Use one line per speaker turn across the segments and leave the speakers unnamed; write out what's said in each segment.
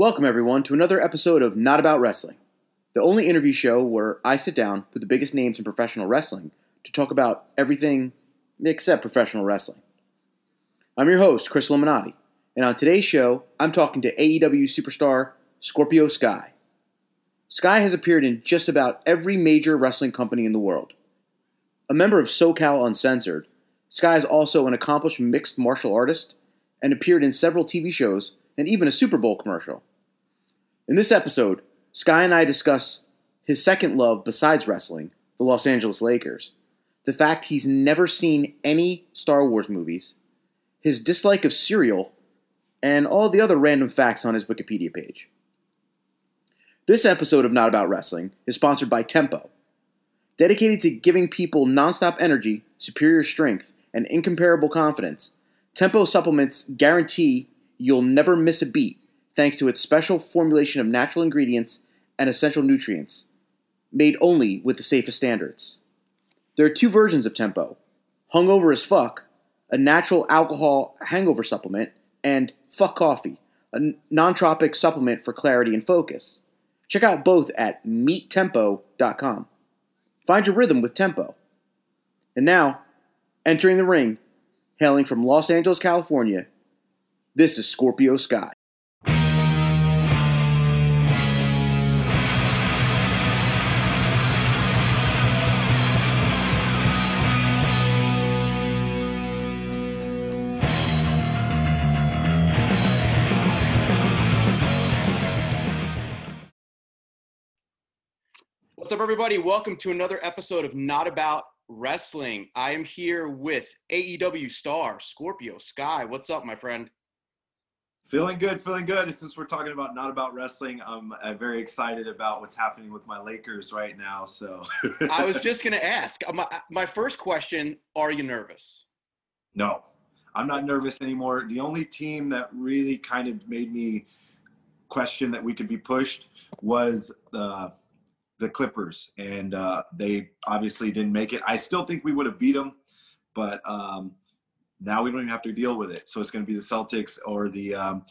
Welcome, everyone, to another episode of Not About Wrestling, the only interview show where I sit down with the biggest names in professional wrestling to talk about everything except professional wrestling. I'm your host, Chris Illuminati, and on today's show, I'm talking to AEW superstar Scorpio Sky. Sky has appeared in just about every major wrestling company in the world. A member of SoCal Uncensored, Sky is also an accomplished mixed martial artist and appeared in several TV shows and even a Super Bowl commercial. In this episode, Sky and I discuss his second love besides wrestling, the Los Angeles Lakers, the fact he's never seen any Star Wars movies, his dislike of cereal, and all the other random facts on his Wikipedia page. This episode of Not About Wrestling is sponsored by Tempo. Dedicated to giving people nonstop energy, superior strength, and incomparable confidence, Tempo supplements guarantee you'll never miss a beat thanks to its special formulation of natural ingredients and essential nutrients, made only with the safest standards. There are two versions of Tempo Hungover as Fuck, a natural alcohol hangover supplement, and Fuck Coffee, a nootropic supplement for clarity and focus. Check out both at meettempo.com. Find your rhythm with Tempo. And now, entering the ring, hailing from Los Angeles, California, this is Scorpio Sky. What's up, everybody? Welcome to another episode of Not About Wrestling. I am here with AEW star Scorpio Sky. What's up, my friend?
Feeling good, feeling good. And Since we're talking about not about wrestling, I'm uh, very excited about what's happening with my Lakers right now. So
I was just going to ask uh, my, uh, my first question Are you nervous?
No, I'm not nervous anymore. The only team that really kind of made me question that we could be pushed was the the Clippers, and uh, they obviously didn't make it. I still think we would have beat them, but um, now we don't even have to deal with it. So it's going to be the Celtics or the um,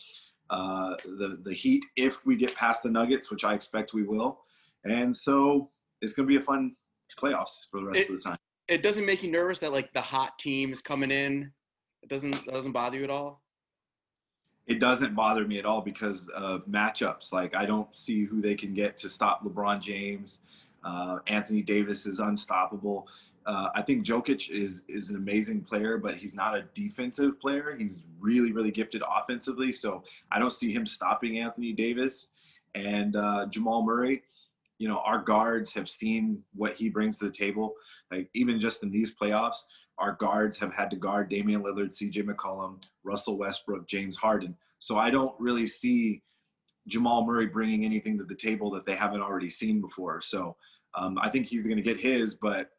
uh, the the Heat if we get past the Nuggets, which I expect we will. And so it's going to be a fun playoffs for the rest
it,
of the time.
It doesn't make you nervous that like the hot team is coming in. It doesn't doesn't bother you at all
it doesn't bother me at all because of matchups. Like I don't see who they can get to stop LeBron James. Uh, Anthony Davis is unstoppable. Uh, I think Jokic is is an amazing player, but he's not a defensive player. He's really really gifted offensively, so I don't see him stopping Anthony Davis and uh, Jamal Murray. You know, our guards have seen what he brings to the table. Like even just in these playoffs, our guards have had to guard Damian Lillard, CJ McCollum, Russell Westbrook, James Harden. So I don't really see Jamal Murray bringing anything to the table that they haven't already seen before. So um, I think he's going to get his, but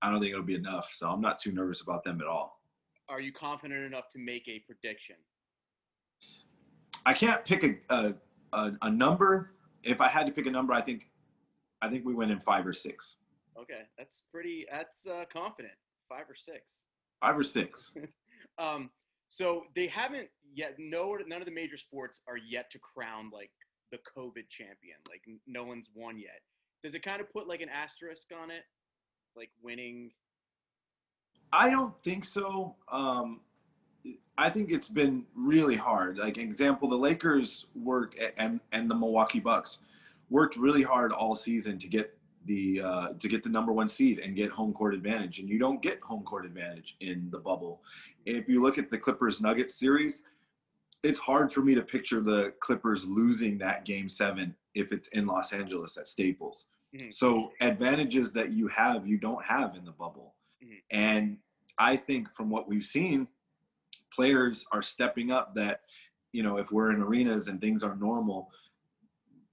I don't think it'll be enough. So I'm not too nervous about them at all.
Are you confident enough to make a prediction?
I can't pick a, a, a, a number. If I had to pick a number, I think I think we went in five or six.
Okay, that's pretty. That's uh, confident five or six.
Five or six.
um, so they haven't yet. No, none of the major sports are yet to crown like the COVID champion. Like no one's won yet. Does it kind of put like an asterisk on it, like winning?
I don't think so. Um, I think it's been really hard. Like example, the Lakers work and and the Milwaukee Bucks worked really hard all season to get the uh, to get the number one seed and get home court advantage. And you don't get home court advantage in the bubble. If you look at the Clippers Nuggets series, it's hard for me to picture the Clippers losing that game seven if it's in Los Angeles at Staples. Mm-hmm. So advantages that you have, you don't have in the bubble. Mm-hmm. And I think from what we've seen, players are stepping up that, you know, if we're in arenas and things are normal,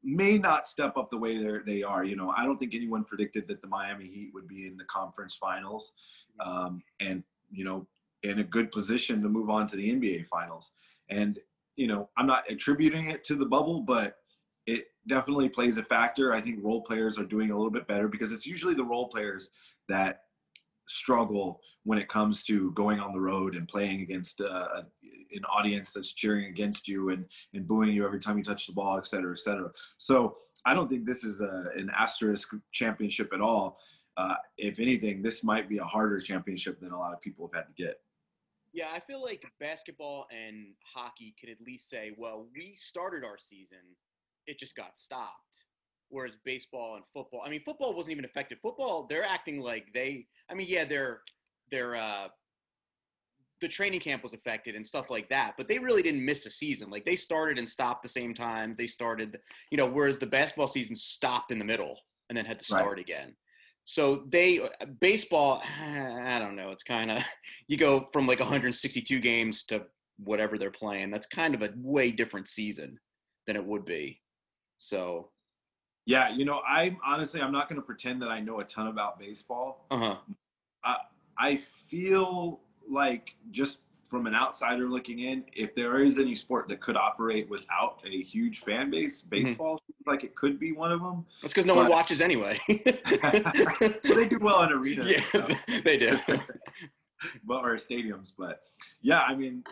may not step up the way they are. You know, I don't think anyone predicted that the Miami Heat would be in the conference finals, um, and you know, in a good position to move on to the NBA finals. And you know, I'm not attributing it to the bubble, but it definitely plays a factor. I think role players are doing a little bit better because it's usually the role players that struggle when it comes to going on the road and playing against uh, an audience that's cheering against you and, and booing you every time you touch the ball, et cetera, et cetera. So I don't think this is a, an asterisk championship at all. Uh, if anything, this might be a harder championship than a lot of people have had to get.
Yeah, I feel like basketball and hockey can at least say, well, we started our season, it just got stopped. Whereas baseball and football, I mean, football wasn't even affected. Football, they're acting like they, I mean, yeah, they're, they're, uh, the training camp was affected and stuff like that, but they really didn't miss a season. Like they started and stopped the same time. They started, you know, whereas the basketball season stopped in the middle and then had to start right. again. So they baseball, I don't know. It's kind of you go from like 162 games to whatever they're playing. That's kind of a way different season than it would be. So
yeah, you know, I honestly I'm not going to pretend that I know a ton about baseball.
Uh-huh.
I I feel like just from an outsider looking in, if there is any sport that could operate without a huge fan base, mm-hmm. baseball mm-hmm. seems like it could be one of them.
That's because no but, one watches anyway.
they do well in arenas.
Yeah, so. they do.
but or stadiums, but yeah, I mean,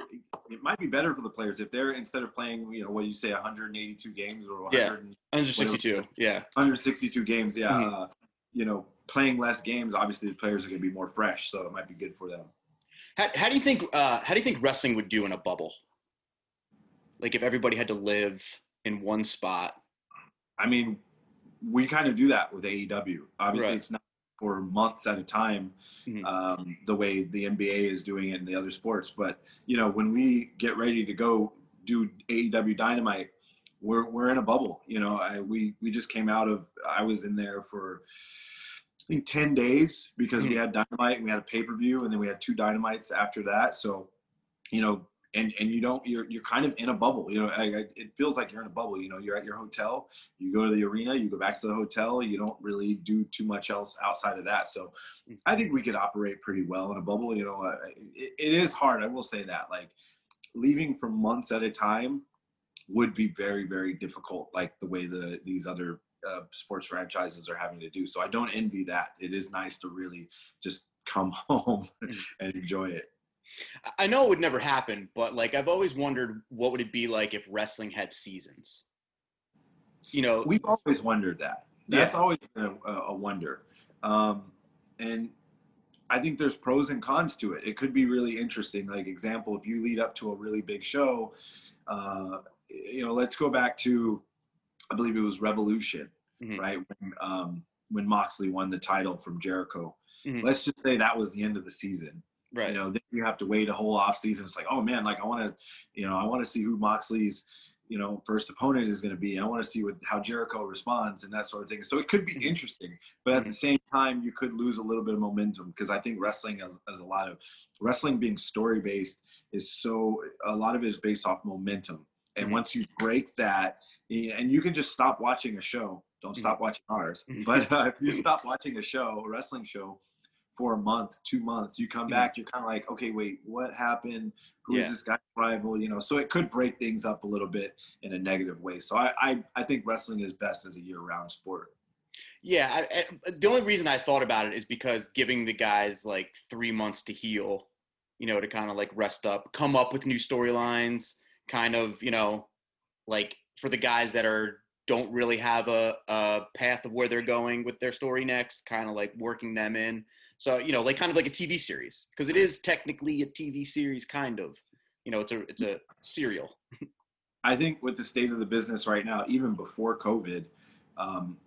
it might be better for the players if they're instead of playing, you know, what you say, 182 games or 100,
yeah, 162, yeah,
162 games, yeah. Mm-hmm. Uh, you know, playing less games, obviously the players are going to be more fresh, so it might be good for them.
How, how do you think uh, how do you think wrestling would do in a bubble? Like if everybody had to live in one spot.
I mean, we kind of do that with AEW. Obviously, right. it's not for months at a time, mm-hmm. um, the way the NBA is doing it in the other sports. But you know, when we get ready to go do AEW Dynamite, we're we're in a bubble. You know, I, we we just came out of. I was in there for I think 10 days because mm-hmm. we had dynamite and we had a pay-per-view and then we had two dynamites after that. So, you know, and, and you don't, you're, you're kind of in a bubble, you know, I, I, it feels like you're in a bubble, you know, you're at your hotel, you go to the arena, you go back to the hotel, you don't really do too much else outside of that. So mm. I think we could operate pretty well in a bubble, you know, it, it is hard. I will say that like leaving for months at a time would be very, very difficult. Like the way the, these other uh, sports franchises are having to do. So I don't envy that. It is nice to really just come home mm. and enjoy it.
I know it would never happen, but like I've always wondered what would it be like if wrestling had seasons. You know,
we've always wondered that. That's yeah. always been a, a wonder. Um, and I think there's pros and cons to it. It could be really interesting. Like example, if you lead up to a really big show, uh, you know, let's go back to I believe it was Revolution, mm-hmm. right? When, um, when Moxley won the title from Jericho. Mm-hmm. Let's just say that was the end of the season.
Right.
You know, then you have to wait a whole off season. It's like, oh man, like I want to, you know, I want to see who Moxley's, you know, first opponent is going to be. I want to see what how Jericho responds and that sort of thing. So it could be mm-hmm. interesting, but at the mm-hmm. same time, you could lose a little bit of momentum because I think wrestling has, has a lot of wrestling being story based is so a lot of it is based off momentum. And mm-hmm. once you break that, and you can just stop watching a show. Don't stop mm-hmm. watching ours. But uh, if you stop watching a show, a wrestling show, for a month, two months, you come back, you're kind of like, okay, wait, what happened? Who is yeah. this guy rival? You know, so it could break things up a little bit in a negative way. So I, I, I think wrestling is best as a year-round sport.
Yeah, I, I, the only reason I thought about it is because giving the guys like three months to heal, you know, to kind of like rest up, come up with new storylines, kind of, you know, like for the guys that are don't really have a, a path of where they're going with their story next, kind of like working them in. So you know, like kind of like a TV series because it is technically a TV series, kind of. You know, it's a it's a serial.
I think with the state of the business right now, even before COVID, um,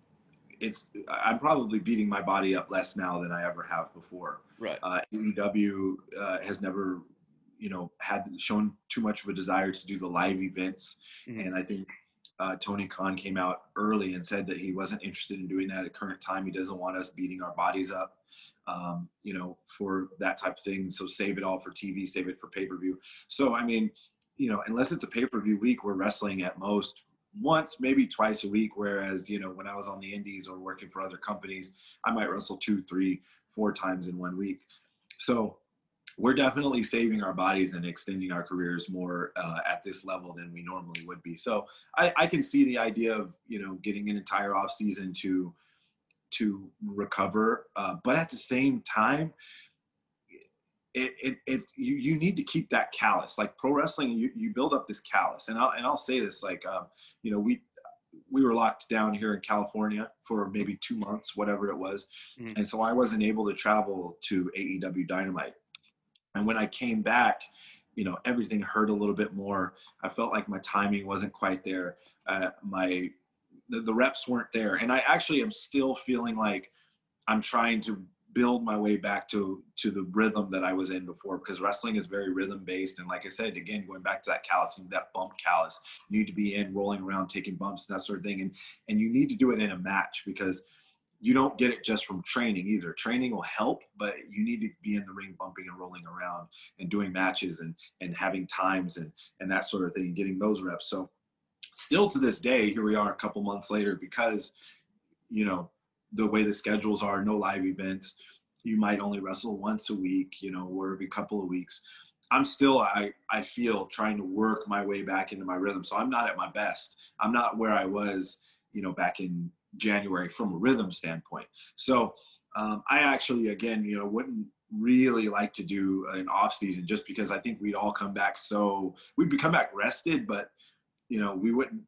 it's I'm probably beating my body up less now than I ever have before.
Right.
Uh, AEW uh, has never you know had shown too much of a desire to do the live events mm-hmm. and i think uh, tony khan came out early and said that he wasn't interested in doing that at current time. He doesn't want us beating our bodies up um, you know for that type of thing. So save it all for tv save it for pay-per-view. So i mean you know unless it's a pay-per-view week we're wrestling at most once maybe twice a week whereas you know when i was on the indies or working for other companies i might wrestle two three four times in one week. So we're definitely saving our bodies and extending our careers more uh, at this level than we normally would be. So I, I, can see the idea of you know getting an entire off season to to recover. Uh, but at the same time, it, it, it you, you need to keep that callus like pro wrestling you, you build up this callus and I'll, and I'll say this like um, you know we we were locked down here in California for maybe two months whatever it was mm-hmm. and so I wasn't able to travel to AEW Dynamite and when I came back you know everything hurt a little bit more. I felt like my timing wasn't quite there. Uh, my the, the reps weren't there. And I actually am still feeling like I'm trying to build my way back to to the rhythm that I was in before because wrestling is very rhythm based and like I said again going back to that callus that bump callus you need to be in rolling around taking bumps and that sort of thing. And and you need to do it in a match because you don't get it just from training either training will help but you need to be in the ring bumping and rolling around and doing matches and and having times and and that sort of thing and getting those reps so still to this day here we are a couple months later because you know the way the schedules are, no live events. You might only wrestle once a week, you know, or every couple of weeks. I'm still, I, I feel trying to work my way back into my rhythm. So I'm not at my best. I'm not where I was, you know, back in January from a rhythm standpoint. So um, I actually, again, you know, wouldn't really like to do an off season just because I think we'd all come back so we'd come back rested, but you know, we wouldn't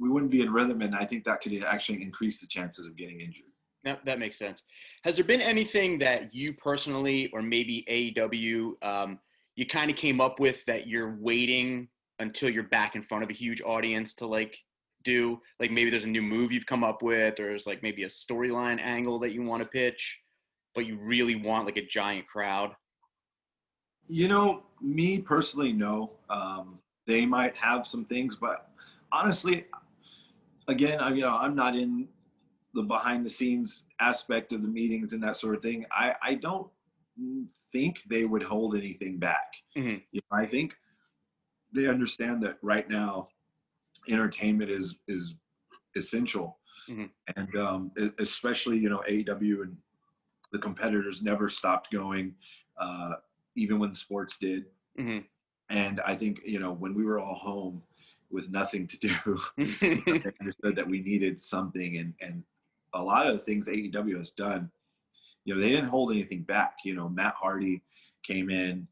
we wouldn't be in rhythm, and I think that could actually increase the chances of getting injured.
That, that makes sense. Has there been anything that you personally, or maybe AEW, um, you kind of came up with that you're waiting until you're back in front of a huge audience to like do? Like maybe there's a new move you've come up with, or there's like maybe a storyline angle that you want to pitch, but you really want like a giant crowd.
You know, me personally, no. Um, they might have some things, but honestly, again, I, you know, I'm not in the behind the scenes aspect of the meetings and that sort of thing, I, I don't think they would hold anything back. Mm-hmm. You know, I think they understand that right now entertainment is is essential, mm-hmm. and um, especially you know AEW and the competitors never stopped going, uh, even when sports did. Mm-hmm. And I think you know when we were all home with nothing to do, they understood that we needed something, and and a lot of the things AEW has done, you know, they didn't hold anything back. You know, Matt Hardy came in,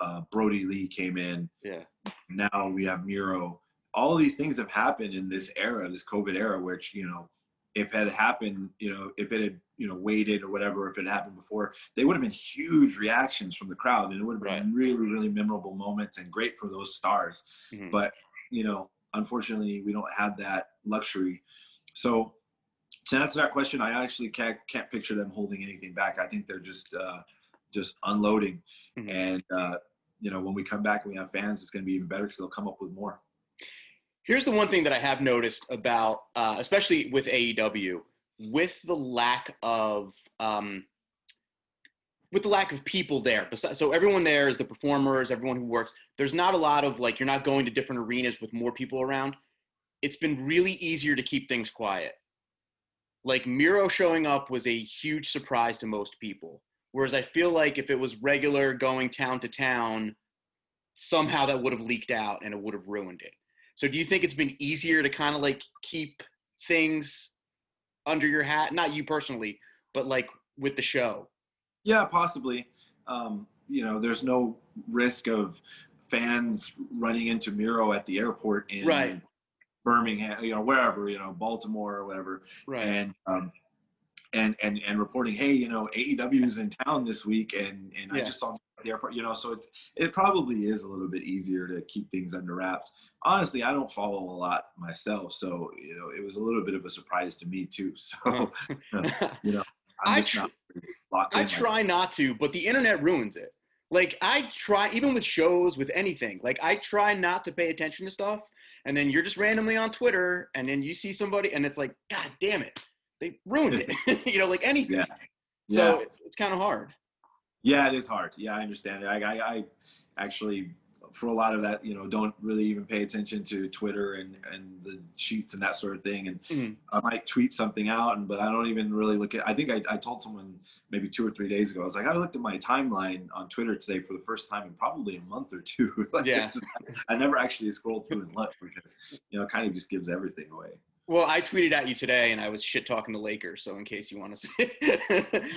uh, Brodie Lee came in.
Yeah.
Now we have Miro. All of these things have happened in this era, this COVID era, which you know, if it had happened, you know, if it had you know waited or whatever, if it happened before, they would have been huge reactions from the crowd, and it would have been right. really, really memorable moments and great for those stars. Mm-hmm. But you know, unfortunately, we don't have that luxury. So to answer that question, I actually can't, can't picture them holding anything back. I think they're just uh, just unloading, mm-hmm. and uh, you know when we come back and we have fans, it's going to be even better because they'll come up with more.
Here's the one thing that I have noticed about, uh, especially with AEW, with the lack of um, with the lack of people there. So everyone there is the performers, everyone who works. There's not a lot of like you're not going to different arenas with more people around. It's been really easier to keep things quiet like Miro showing up was a huge surprise to most people. Whereas I feel like if it was regular going town to town, somehow that would have leaked out and it would have ruined it. So do you think it's been easier to kind of like keep things under your hat? Not you personally, but like with the show.
Yeah, possibly. Um, you know, there's no risk of fans running into Miro at the airport in
right.
Birmingham, you know, wherever, you know, Baltimore or whatever.
Right.
And um, and and and reporting, hey, you know, AEW is in town this week, and and yeah. I just saw the airport, you know, so it's it probably is a little bit easier to keep things under wraps. Honestly, I don't follow a lot myself, so you know, it was a little bit of a surprise to me too. So uh-huh. you know,
i tr- I try not to, but the internet ruins it. Like I try, even with shows, with anything. Like I try not to pay attention to stuff and then you're just randomly on Twitter, and then you see somebody, and it's like, God damn it, they ruined it. you know, like anything. Yeah. So yeah. it's kind of hard.
Yeah, it is hard. Yeah, I understand. I, I, I actually for a lot of that, you know, don't really even pay attention to Twitter and, and the sheets and that sort of thing. And mm-hmm. I might tweet something out, and but I don't even really look at. I think I, I told someone maybe two or three days ago. I was like, I looked at my timeline on Twitter today for the first time in probably a month or two.
like yeah.
Just, I never actually scrolled through and looked because you know, it kind of just gives everything away.
Well, I tweeted at you today, and I was shit talking the Lakers. So, in case you want to say,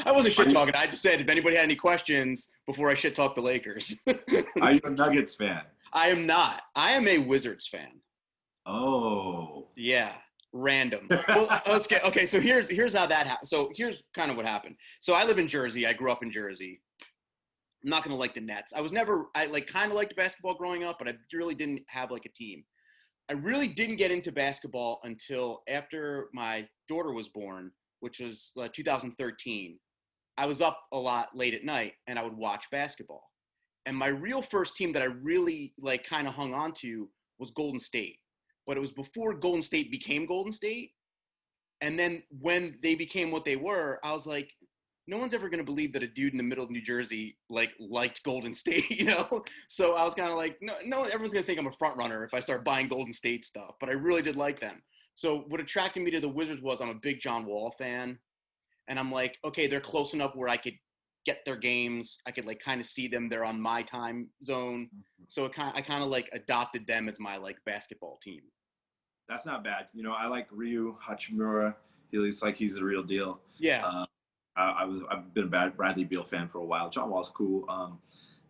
I wasn't shit talking. I just said if anybody had any questions before I shit talk the Lakers.
Are you a Nuggets fan?
I am not. I am a Wizards fan.
Oh.
Yeah, random. well, okay, okay. So here's here's how that happened. So here's kind of what happened. So I live in Jersey. I grew up in Jersey. I'm not gonna like the Nets. I was never. I like kind of liked basketball growing up, but I really didn't have like a team. I really didn't get into basketball until after my daughter was born, which was uh, 2013. I was up a lot late at night and I would watch basketball. And my real first team that I really like kind of hung on to was Golden State. But it was before Golden State became Golden State. And then when they became what they were, I was like, no one's ever going to believe that a dude in the middle of New Jersey like liked Golden State, you know? So I was kind of like, no, no, everyone's going to think I'm a front runner if I start buying Golden State stuff, but I really did like them. So what attracted me to the Wizards was I'm a big John Wall fan, and I'm like, okay, they're close enough where I could get their games. I could like kind of see them. They're on my time zone, mm-hmm. so it kind I kind of like adopted them as my like basketball team.
That's not bad. You know, I like Rui Hachimura. He looks like he's the real deal.
Yeah. Uh,
I, was I've been a Bradley Beal fan for a while. John Wall's cool. Um,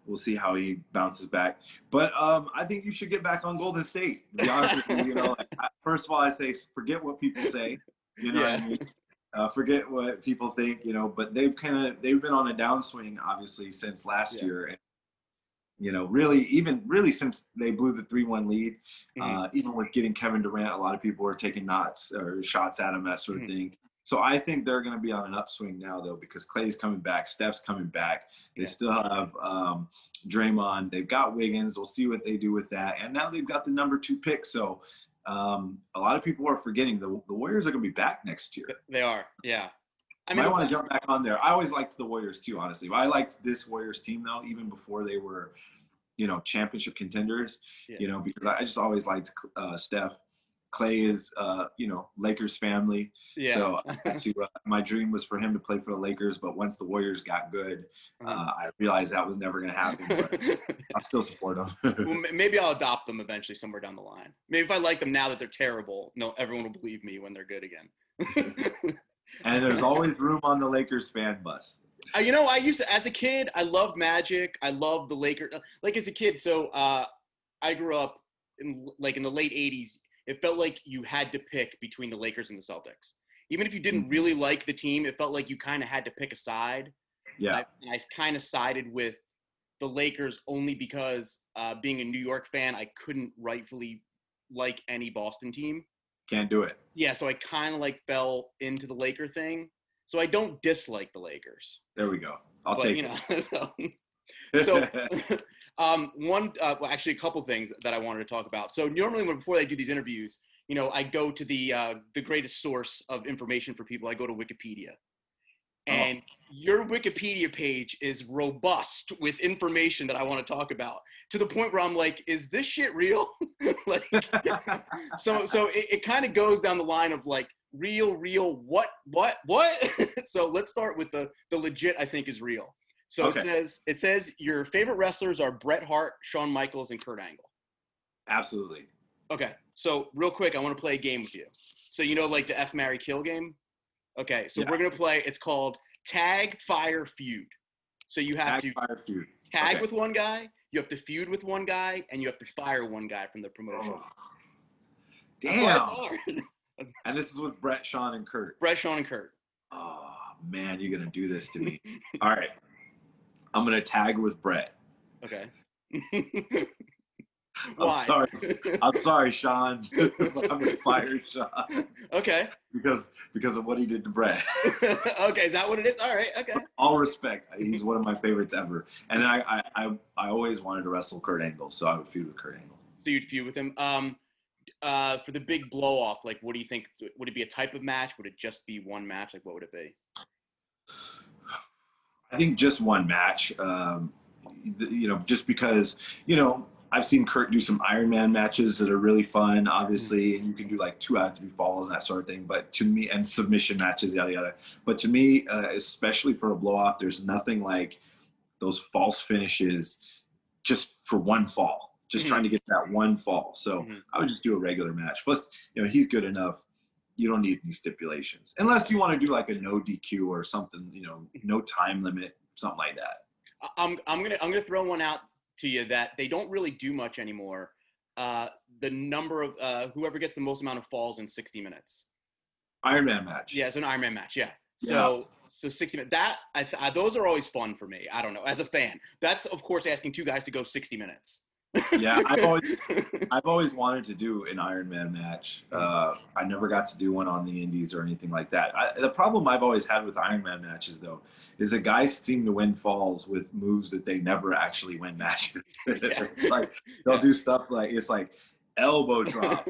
we'll see how he bounces back. But um, I think you should get back on Golden State. To be honest with you, you know, like, first of all, I say forget what people say. You know yeah. what I mean? Uh, forget what people think. You know, but they've kind of they've been on a downswing obviously since last yeah. year. And, you know, really, even really since they blew the three-one lead, mm-hmm. uh, even with getting Kevin Durant, a lot of people were taking knots or shots at him, that sort of mm-hmm. thing. So I think they're going to be on an upswing now, though, because Clay's coming back, Steph's coming back. They still have um, Draymond. They've got Wiggins. We'll see what they do with that. And now they've got the number two pick. So um, a lot of people are forgetting the, the Warriors are going to be back next year.
They are, yeah.
I mean, I want to jump back on there. I always liked the Warriors too, honestly. I liked this Warriors team though, even before they were, you know, championship contenders. Yeah. You know, because I just always liked uh, Steph. Clay is, uh, you know, Lakers family. Yeah. So to, uh, my dream was for him to play for the Lakers, but once the Warriors got good, uh, uh-huh. I realized that was never going to happen. But I still support them.
well, maybe I'll adopt them eventually somewhere down the line. Maybe if I like them now that they're terrible, no, everyone will believe me when they're good again.
and there's always room on the Lakers fan bus.
Uh, you know, I used to, as a kid, I loved Magic. I loved the Lakers. Like as a kid, so uh, I grew up in like in the late '80s it felt like you had to pick between the Lakers and the Celtics. Even if you didn't mm-hmm. really like the team, it felt like you kind of had to pick a side.
Yeah.
I, I kind of sided with the Lakers only because uh, being a New York fan, I couldn't rightfully like any Boston team.
Can't do it.
Yeah, so I kind of like fell into the Laker thing. So I don't dislike the Lakers.
There we go. I'll but, take you know,
it. so, so um, one, uh, well, actually, a couple things that I wanted to talk about. So normally, when before they do these interviews, you know, I go to the uh, the greatest source of information for people. I go to Wikipedia, oh. and oh. your Wikipedia page is robust with information that I want to talk about to the point where I'm like, is this shit real? like, so so it, it kind of goes down the line of like real, real, what, what, what. so let's start with the the legit. I think is real. So okay. it says it says your favorite wrestlers are Bret Hart, Shawn Michaels, and Kurt Angle.
Absolutely.
Okay. So real quick, I want to play a game with you. So you know, like the F Mary Kill game. Okay. So yeah. we're gonna play. It's called Tag Fire Feud. So you have tag, to fire, feud. tag okay. with one guy, you have to feud with one guy, and you have to fire one guy from the promotion. Oh.
Damn. and this is with Bret, Shawn, and Kurt.
Bret, Shawn, and Kurt.
Oh man, you're gonna do this to me. All right. I'm gonna tag with Bret.
Okay.
I'm sorry. I'm sorry, Shawn. I'm gonna fire Shawn.
Okay.
Because because of what he did to Bret.
okay, is that what it is? All right. Okay.
All respect. He's one of my favorites ever, and I I I, I always wanted to wrestle Kurt Angle, so I would feud with Kurt Angle.
So you'd feud with him. Um, uh, for the big blow off, like, what do you think? Would it be a type of match? Would it just be one match? Like, what would it be?
I think just one match. Um, you know, just because you know I've seen Kurt do some Ironman matches that are really fun, obviously, and you can do like two out of three falls and that sort of thing. But to me, and submission matches, yada yada. But to me, uh, especially for a blow off, there's nothing like those false finishes just for one fall, just mm-hmm. trying to get that one fall. So mm-hmm. I would just do a regular match. Plus, you know, he's good enough you don't need any stipulations unless you want to do like a no DQ or something, you know, no time limit, something like that.
I'm I'm gonna I'm gonna throw one out to you that they don't really do much anymore. Uh, the number of uh, whoever gets the most amount of falls in 60 minutes.
Iron Man match.
Yeah, it's an Ironman match. Yeah. So so 60 minutes. That I, th- I those are always fun for me. I don't know. As a fan, that's of course asking two guys to go 60 minutes.
Yeah, I've always I've always wanted to do an Iron Man match. Uh, I never got to do one on the Indies or anything like that. I, the problem I've always had with Iron Man matches, though, is the guys seem to win falls with moves that they never actually win matches. it's like they'll
Yeah.
do stuff like it's like elbow drop.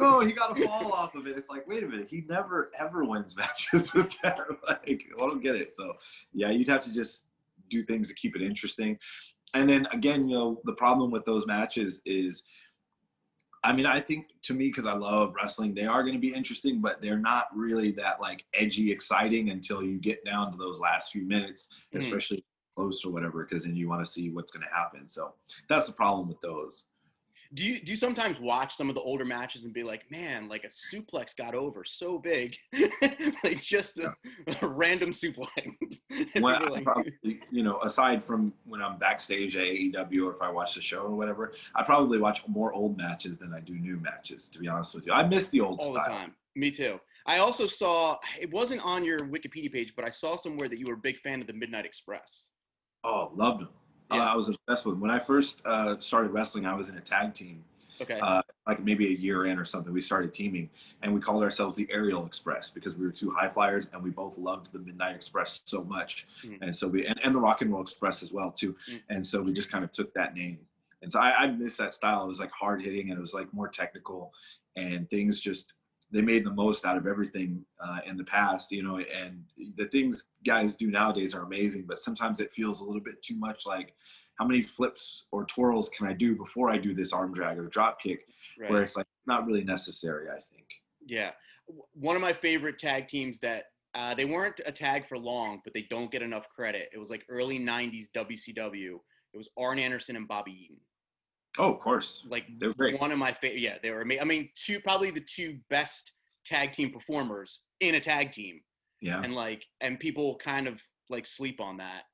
oh, he got a fall off of it. It's like, wait a minute, he never ever wins matches with that. Like, I don't get it. So, yeah, you'd have to just do things to keep it interesting. And then again, you know, the problem with those matches is, I mean, I think to me, because I love wrestling, they are going to be interesting, but they're not really that like edgy, exciting until you get down to those last few minutes,
Mhm.
especially close or whatever, because then you want to see what's going to happen. So that's the problem with those.
Do you do you sometimes watch some of the older matches and be like, man, like a suplex got over so big, like just a, a random suplex? And
when
you're
I
like-
probably, you know, aside from when I'm backstage at AEW or if I watch the show or whatever, I probably watch more old matches than I do new matches. To be honest with you, I miss the old
all the time. Me too. I also saw it wasn't on your Wikipedia page, but I saw somewhere that you were a big fan of the Midnight Express.
Oh, loved them. Uh,
Yeah.
I was obsessed with. When I first uh, started wrestling, I was in a tag team,
Okay.
uh, like maybe a year in or something. We started teaming, and we called ourselves the Aerial Express because we were two high flyers, and we both loved the Midnight Express so much,
Mhm.
and so we and, and the Rock and Roll Express as well too.
Mm.
And so we just kind of took that name. And so I, I miss that style. It was like hard hitting, and it was like more technical, and things just they made the most out of everything uh, in the past, you know. And the things guys do nowadays are amazing, but sometimes it feels a little bit too much like how many flips or twirls can I do before I do this arm drag or drop kick?
right.
Where it's like not really necessary, I think.
Yeah. One of my favorite tag teams that uh, they weren't a tag for long, but they don't get enough credit. It was like early 90s WCW. It was Arn Anderson and Bobby Eaton.
Oh, of course.
Like
They were great.
one of my favorite. Yeah, they were amazing. I mean, two probably the two best tag team performers in a tag team.
Yeah.
And like, and people kind of like sleep on that.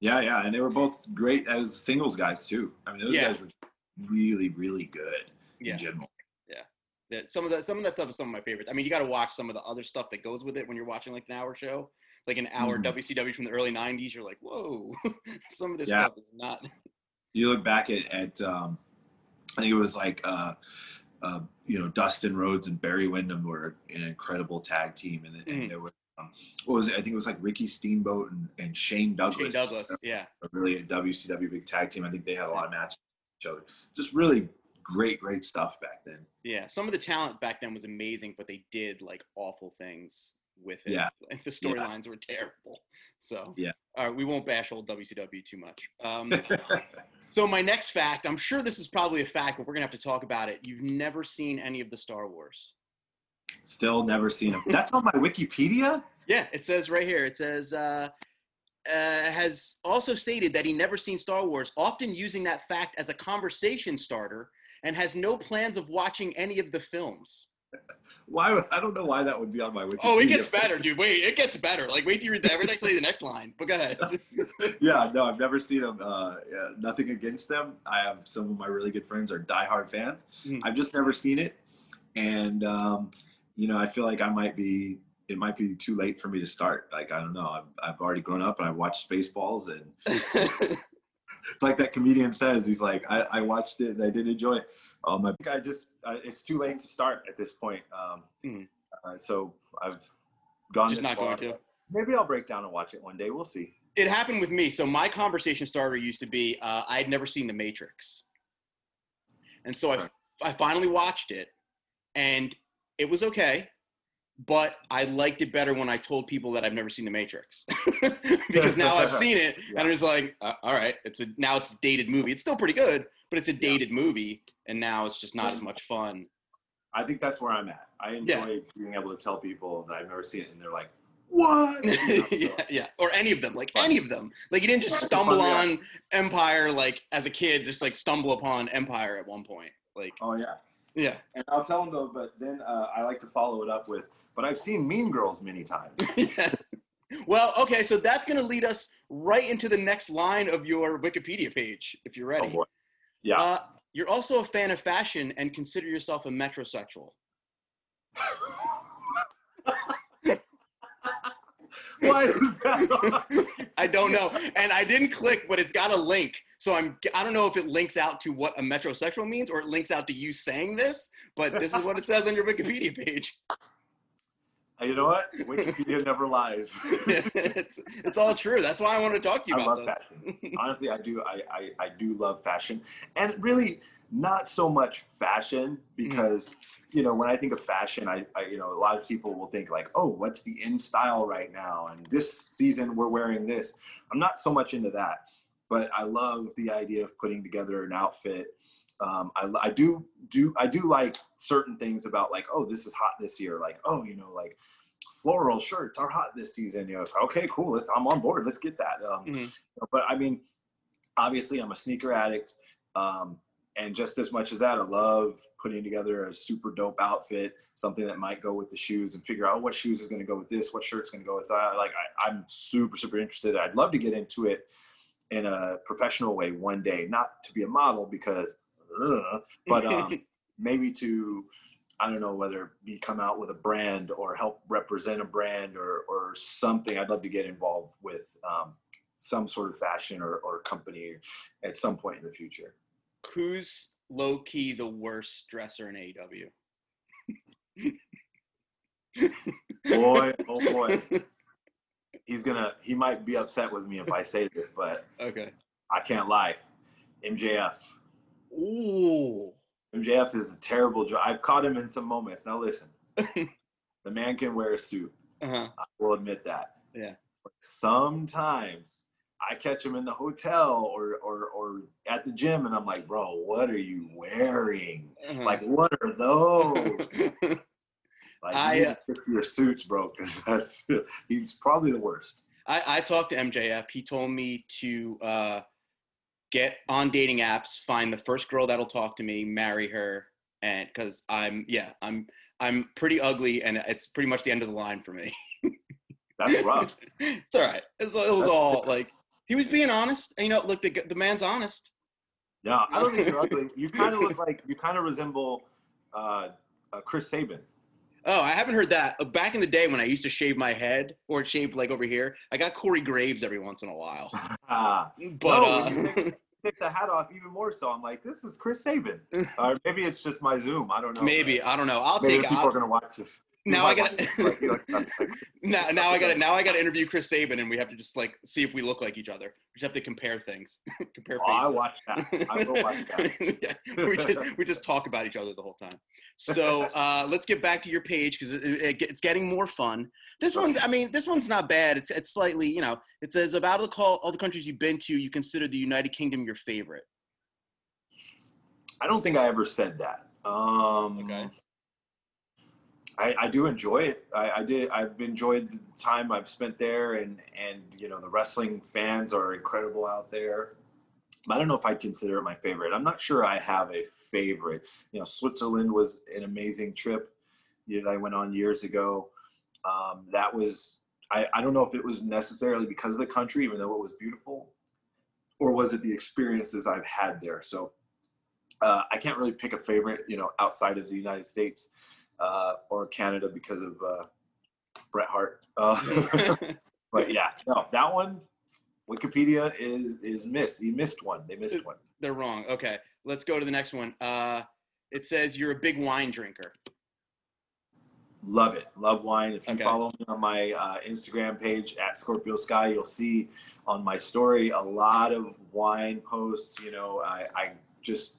Yeah, yeah. And they were both great as singles guys too. I mean, those
Yeah.
guys were really, really good
Yeah.
in general.
that some of that some of that stuff is some of my favorites. I mean, you got to watch some of the other stuff that goes with it when you're watching like an hour show, like an hour
Mhm.
WCW from the early '90s. You're like, whoa, some of this
Yeah.
stuff is not.
You look back at, at um, I think it was like, uh, uh, you know, Dustin Rhodes and Barry Windham were an incredible tag team. And, and
Mhm.
there was, um, what was it? I think it was like Ricky Steamboat and, and Shane Douglas.
Shane Douglas, yeah,
a really a WCW big tag team. I think they had a lot of matches with each other. Just really great, great stuff back then.
yeah. Some of the talent back then was amazing, but they did like awful things with it.
Yeah.
and the storylines were terrible. So
Yeah.
all right, we won't bash old WCW too much. Um, so my next fact, I'm sure this is probably a fact, but we're gonna have to talk about it. You've never seen any of the Star Wars.
Still never seen them. That's on my Wikipedia.
Yeah, it says right here. It says uh, uh, has also stated that he never seen Star Wars, often using that fact as a conversation starter, and has no plans of watching any of the films.
Why? would- I don't know why that would be on my Wikipedia.
Oh, it gets better, dude. Wait, it gets better. Like, wait till you read. Every time tell you the next line. But go ahead.
yeah, no, I've never seen them. Uh, yeah, nothing against them. I have some of my really good friends are diehard fans.
Mhm.
I've just never seen it, and um, you know, I feel like I might be. It might be too late for me to start. Like I don't know. I've, I've already grown up and I've watched Spaceballs, and it's like that comedian says. He's like, I, I watched it and I did enjoy it. Um, I think I just uh, it's too late to start at this point. Um,
Mhm.
uh, so I've gone
Just not
far.
going to.
Maybe I'll break down and watch it one day. We'll see.
It happened with me. So my conversation starter used to be uh, I had never seen The Matrix, and so I, I finally watched it, and it was okay. But I liked it better when I told people that I've never seen The Matrix, because now I've seen it, and it was like, uh, all right, it's a now it's a dated movie. It's still pretty good, but it's a dated movie, and now it's just not as much fun.
I think that's where I'm at. I enjoy
Yeah.
being able to tell people that I've never seen it, and they're like, "What?"
yeah, yeah, or any of them, like any of them. Like you didn't just
Fun,
stumble
yeah.
on Empire like as a kid, just like stumble upon Empire at one point. Like
Oh yeah.
Yeah.
And I'll tell them though, but then uh, I like to follow it up with, but I've seen Mean Girls many times.
yeah. Well, okay, so that's going to lead us right into the next line of your Wikipedia page, if you're ready.
Oh boy. Yeah.
Uh, you're also a fan of fashion and consider yourself a metrosexual.
Why is that?
I don't know, and I didn't click, but it's got a link. So I'm I don't know if it links out to what a metrosexual means or it links out to you saying this, but this is what it says on your Wikipedia page.
You know what? Wikipedia never lies.
it's it's all true. That's why I wanted to talk to you
I
about
love
this.
fashion. Honestly, I do. I, I, I do love fashion, and really not so much fashion mm. because you know when I think of fashion, I, I you know a lot of people will think like, oh, what's the in style right now? And this season we're wearing this. I'm not so much into that, but I love the idea of putting together an outfit. Um, I, I do do I do like certain things about like, oh, this is hot this year. Like, oh, you know, like floral shirts are hot this season. You know, it's okay, cool. Let's I'm on board. Let's get that. Um,
Mhm.
but I mean, obviously, I'm a sneaker addict. Um, and just as much as that, I love putting together a super dope outfit, something that might go with the shoes, and figure out what shoes is going to go with this, what shirt's going to go with that. Like, I, I'm super, super interested. I'd love to get into it in a professional way one day, not to be a model because, ugh, but um, maybe to I don't know whether be come out with a brand or help represent a brand or or something. I'd love to get involved with um, some sort of fashion or, or company at some point in the future.
Who's low key the worst dresser in AEW?
Boy, oh boy, he's gonna he might be upset with me if I say this, but
okay.
I can't lie. MJF.
Ooh.
MJF is a terrible. dr- I've caught him in some moments. Now listen, the man can wear a suit.
Uh-huh.
I will admit that.
Yeah.
But sometimes I catch him in the hotel or or or at the gym, and I'm like, bro, what are you wearing?
Uh-huh.
Like, what are those? Like,
I, uh,
to stick to your suits, bro, because that's he's probably the worst.
I, I talked to MJF. He told me to uh, get on dating apps, find the first girl that'll talk to me, marry her, and because I'm yeah I'm I'm pretty ugly, and it's pretty much the end of the line for me.
That's rough.
it's all right. It was, it was
That's
all like he was being honest. And, you know, look, the the man's honest.
Yeah, I don't think you're ugly. You kind of look like you kind of resemble uh, uh, Chris Sabin.
Oh, I haven't heard that. Uh, Back in the day when I used to shave my head or shave like over here, I got Corey Graves every once in a while.
Ah,
But
No,
uh,
take the hat off even more so. I'm like, this is Chris Sabin. or maybe it's just my Zoom. I don't know.
maybe I don't know. I'll
Maybe
take.
people
I'll,
are gonna watch this.
Now I got
watch this, like, you know, like, like-
now now I got to now I got to interview Chris Sabin and we have to just like see if we look like each other. We just have to compare things, compare
Oh,
faces.
I watch that. I will watch that.
yeah, we just we just talk about each other the whole time. So uh, let's get back to your page because it, it, it's getting more fun. This one, I mean, this one's not bad. It's it's slightly, you know, it says about the call, all the countries you've been to, you consider the United Kingdom your favorite.
I don't think I ever said that. Um,
Okay.
I, I do enjoy it. I, I did. I've enjoyed the time I've spent there, and and you know the wrestling fans are incredible out there. But I don't know if I'd consider it my favorite. I'm not sure I have a favorite. You know, Switzerland was an amazing trip that I went on years ago. Um, that was. I, I don't know if it was necessarily because of the country, even though it was beautiful, or was it the experiences I've had there. So uh, I can't really pick a favorite, you know, outside of the United States uh, or Canada because of uh, Bret Hart. Uh, but yeah, no, that one, Wikipedia is is missed. You missed one. They missed one.
They're wrong. Okay, let's go to the next one. Uh, it says you're a big wine drinker.
Love it. Love wine. If you
Okay.
follow me on my uh, Instagram page at Scorpio Sky, you'll see on my story a lot of wine posts. You know, I, I just,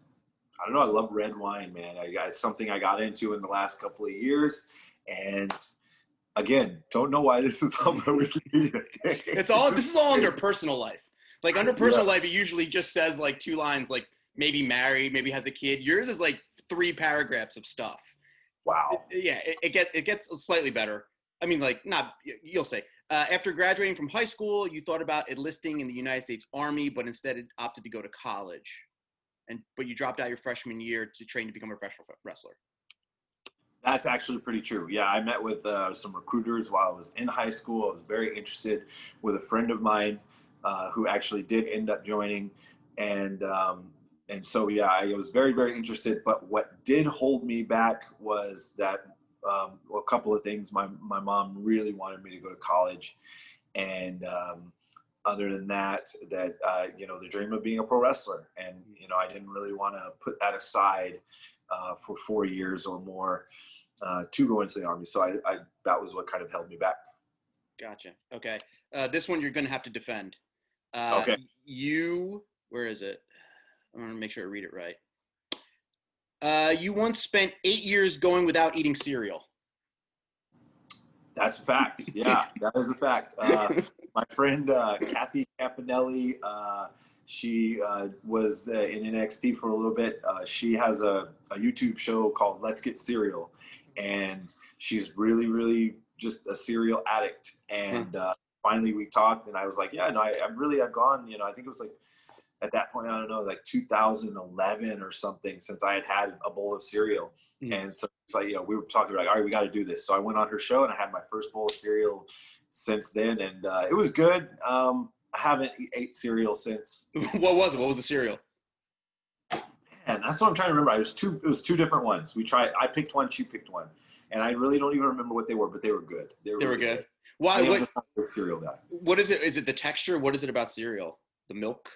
I don't know. I love red wine, man. I, it's something I got into in the last couple of years. And again, don't know why this is on my Wikipedia.
It's all this is all under personal life. Like under personal life, it usually just says like two lines, like maybe married, maybe has a kid. Yours is like three paragraphs of stuff.
Wow.
yeah, it, it gets it gets slightly better. I mean, like not you'll say. Uh, after graduating from high school, you thought about enlisting in the United States Army, but instead opted to go to college. And but you dropped out your freshman year to train to become a professional wrestler.
That's actually pretty true. Yeah, I met with uh, some recruiters while I was in high school. I was very interested with a friend of mine uh, who actually did end up joining, and um, and so yeah, I was very very interested. But what did hold me back was that um, a couple of things. My my mom really wanted me to go to college, and um, other than that, that uh, you know the dream of being a pro wrestler, and you know I didn't really want to put that aside uh, for four years or more uh, to go into the army. So I, I, that was what kind of held me back.
Gotcha. Okay. Uh, this one you're going to have to defend. Uh,
Okay.
You, where is it? I want to make sure I read it right. Uh, you once spent eight years going without eating cereal.
That's a fact. Yeah, that is a fact. My friend uh, Kathy Campanelli, uh, she uh, was uh, in NXT for a little bit. Uh, she has a, a YouTube show called Let's Get Cereal, and she's really, really just a cereal addict. And uh, finally, we talked, and I was like, "Yeah, no, I, I'm really, I've gone. You know, I think it was like at that point, I don't know, like 2011 or something, since I had had a bowl of cereal."
Mm.
And so it's like, you know, we were talking like, all right, we got to do this. So I went on her show and I had my first bowl of cereal since then, and uh, it was good. Um, I haven't ate cereal since,
what was it? What was the cereal?
and that's what I'm trying to remember. It was two. It was two different ones. We tried. I picked one. She picked one, and I really don't even remember what they were, but they were good.
They were
really
good.
I
Why? What?
cereal guy.
What is it? Is it the texture? What is it about cereal? The milk?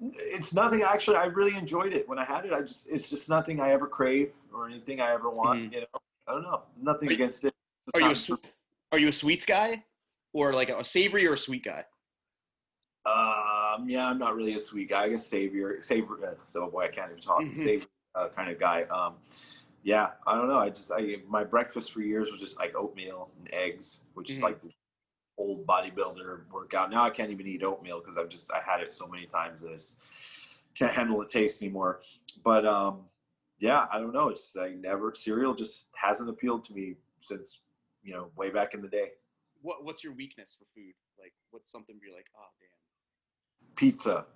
It's nothing. Actually, I really enjoyed it when I had it. I just, it's just nothing I ever crave or anything I ever want.
Mhm.
You know, I don't know. Nothing
you-
against it. Just
Are you a Are you a sweets guy, or like a savory or a sweet guy?
Um, yeah, I'm not really a sweet guy. I guess savior, savory. Uh, so boy, I can't even talk.
Mhm.
Savior uh, kind of guy. Um, yeah, I don't know. I just, I my breakfast for years was just like oatmeal and eggs, which is
Mhm.
like the old bodybuilder workout. Now I can't even eat oatmeal because I've just I had it so many times that I just can't handle the taste anymore. But um, yeah, I don't know. It's I never cereal just hasn't appealed to me since you know way back in the day.
What What's your weakness for food? Like, what's something where you're like, oh damn,
Pizza,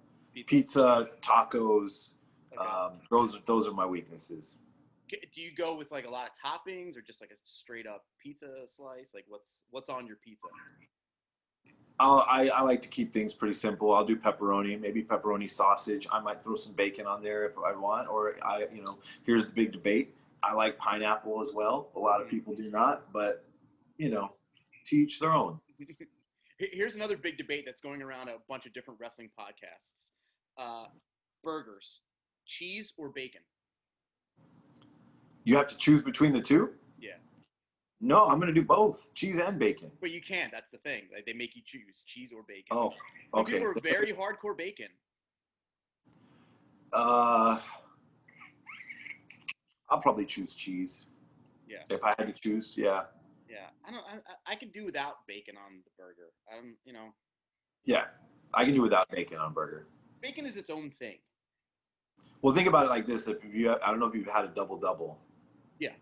pizza, tacos.
Okay.
Um, those are those are my weaknesses.
Do you go with like a lot of toppings, or just like a straight up pizza slice? Like, what's what's on your pizza?
I'll, I I like to keep things pretty simple. I'll do pepperoni, maybe pepperoni sausage. I might throw some bacon on there if I want. Or I, you know, here's the big debate. I like pineapple as well. A lot of people do not, but you know, teach their own.
Here's another big debate that's going around a bunch of different wrestling podcasts: uh, burgers, cheese or bacon.
You have to choose between the two.
Yeah.
No, I'm gonna do both, cheese and bacon.
But you can't. That's the thing. Like, they make you choose cheese or bacon.
Oh,
Some
okay.
People are very hardcore bacon.
Uh, I'll probably choose cheese.
Yeah.
If I had to choose, yeah,
Yeah, I don't. I, I- I could do without bacon on the burger. Um, you know,
yeah, I can do without bacon on burger.
bacon is its own thing.
Well, think about it like this: if you, I don't know if you've had a double double.
Yeah.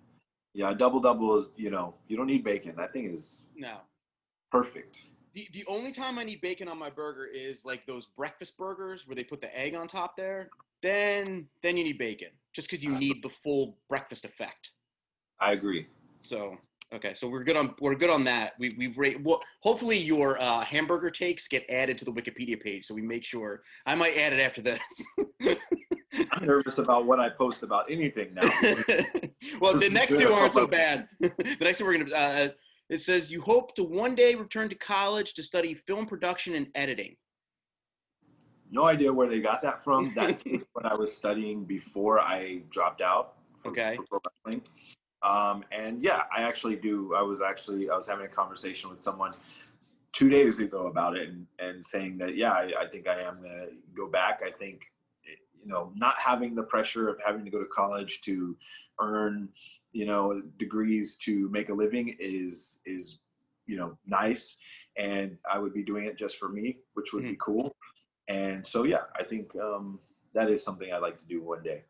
Yeah, a double double is, you know, you don't need bacon. That thing is
No,
perfect.
the the only time I need bacon on my burger is like those breakfast burgers where they put the egg on top there. Then then you need bacon, just because you need the full breakfast effect.
I agree.
So okay, so we're good on we're good on that. We we rate well, hopefully your uh, hamburger takes get added to the Wikipedia page, so we make sure. I might add it after this.
I'm nervous about what I post about anything now.
well, the next two aren't so bad. the next two we're gonna. Uh, it says you hope to one day return to college to study film production and editing.
no idea where they got that from. That is what I was studying before I dropped out for,
Okay.
for. Um, and yeah, I actually do. I was actually I was having a conversation with someone two days ago about it, and, and saying that yeah, I, I think I am gonna go back. I think you know not having the pressure of having to go to college to earn you know degrees to make a living is is you know nice and i would be doing it just for me which would be cool and so yeah i think um, that is something i'd like to do one day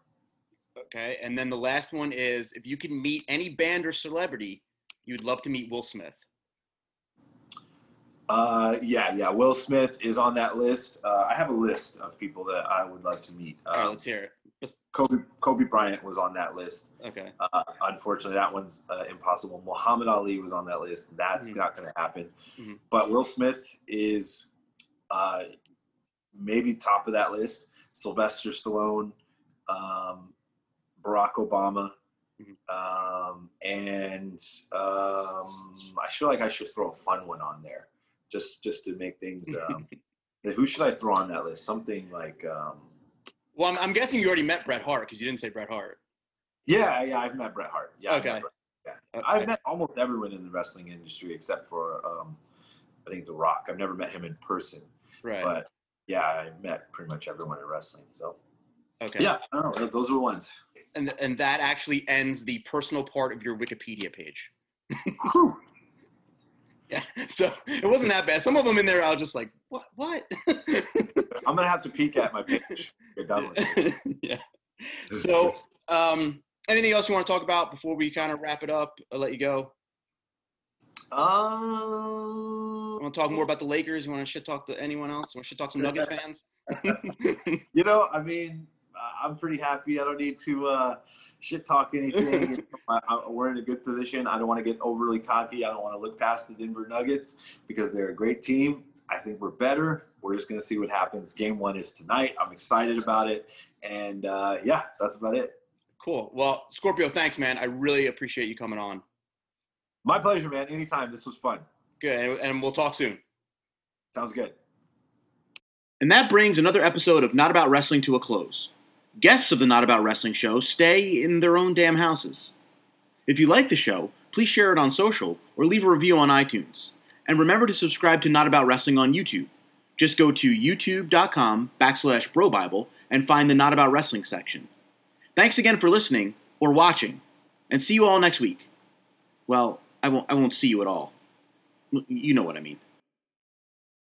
Okay, and then the last one is if you could meet any band or celebrity, you'd love to meet Will Smith.
Uh, yeah, yeah. Will Smith is on that list. Uh, I have a list of people that I would love to meet.
All right,
Um,
let's hear it.
Kobe Kobe Bryant was on that list.
Okay.
Uh, unfortunately, that one's uh, impossible. Muhammad Ali was on that list. That's
Mhm.
not going to happen.
Mhm.
But Will Smith is uh, maybe top of that list. Sylvester Stallone, um, Barack Obama,
Mhm.
um, and um, I feel like I should throw a fun one on there, just just to make things. Um, who should I throw on that list? Something like. Um,
Well, I'm, I'm guessing you already met Bret Hart because you didn't say Bret Hart.
Yeah, yeah, I've met Bret Hart. Yeah, I've
Okay.
met Bret- yeah.
Okay.
I've met almost everyone in the wrestling industry except for um, I think The Rock. I've never met him in person,
Right.
but yeah, I met pretty much everyone in wrestling. So
okay.
yeah, I don't know. Those are the ones.
And and that actually ends the personal part of your Wikipedia page. Yeah. So it wasn't that bad. Some of them in there, I was just like, what? What?
I'm gonna have to peek at my page. Get done with it.
yeah. So, um, anything else you want to talk about before we kind of wrap it up? I'll let you go.
um,
You want to talk more about the Lakers? You want to shit talk to anyone else? You want to shit talk some Nuggets fans?
you know, I mean, I'm pretty happy. I don't need to uh, shit talk anything. I, I, we're in a good position. I don't want to get overly cocky. I don't want to look past the Denver Nuggets because they're a great team. I think we're better. We're just going to see what happens. Game one is tonight. I'm excited about it. And uh, yeah, that's about it.
cool. Well, Scorpio, thanks, man. I really appreciate you coming on.
My pleasure, man. Anytime. This was fun.
Good, and, and we'll talk soon.
Sounds good.
And that brings another episode of Not About Wrestling to a close. Guests of the Not About Wrestling show stay in their own damn houses. If you like the show, please share it on social or leave a review on iTunes. And remember to subscribe to Not About Wrestling on YouTube. Just go to youtube.com backslash brobible and find the Not About Wrestling section. Thanks again for listening or watching, and see you all next week. Well, I won't, I won't see you at all. You know what I mean.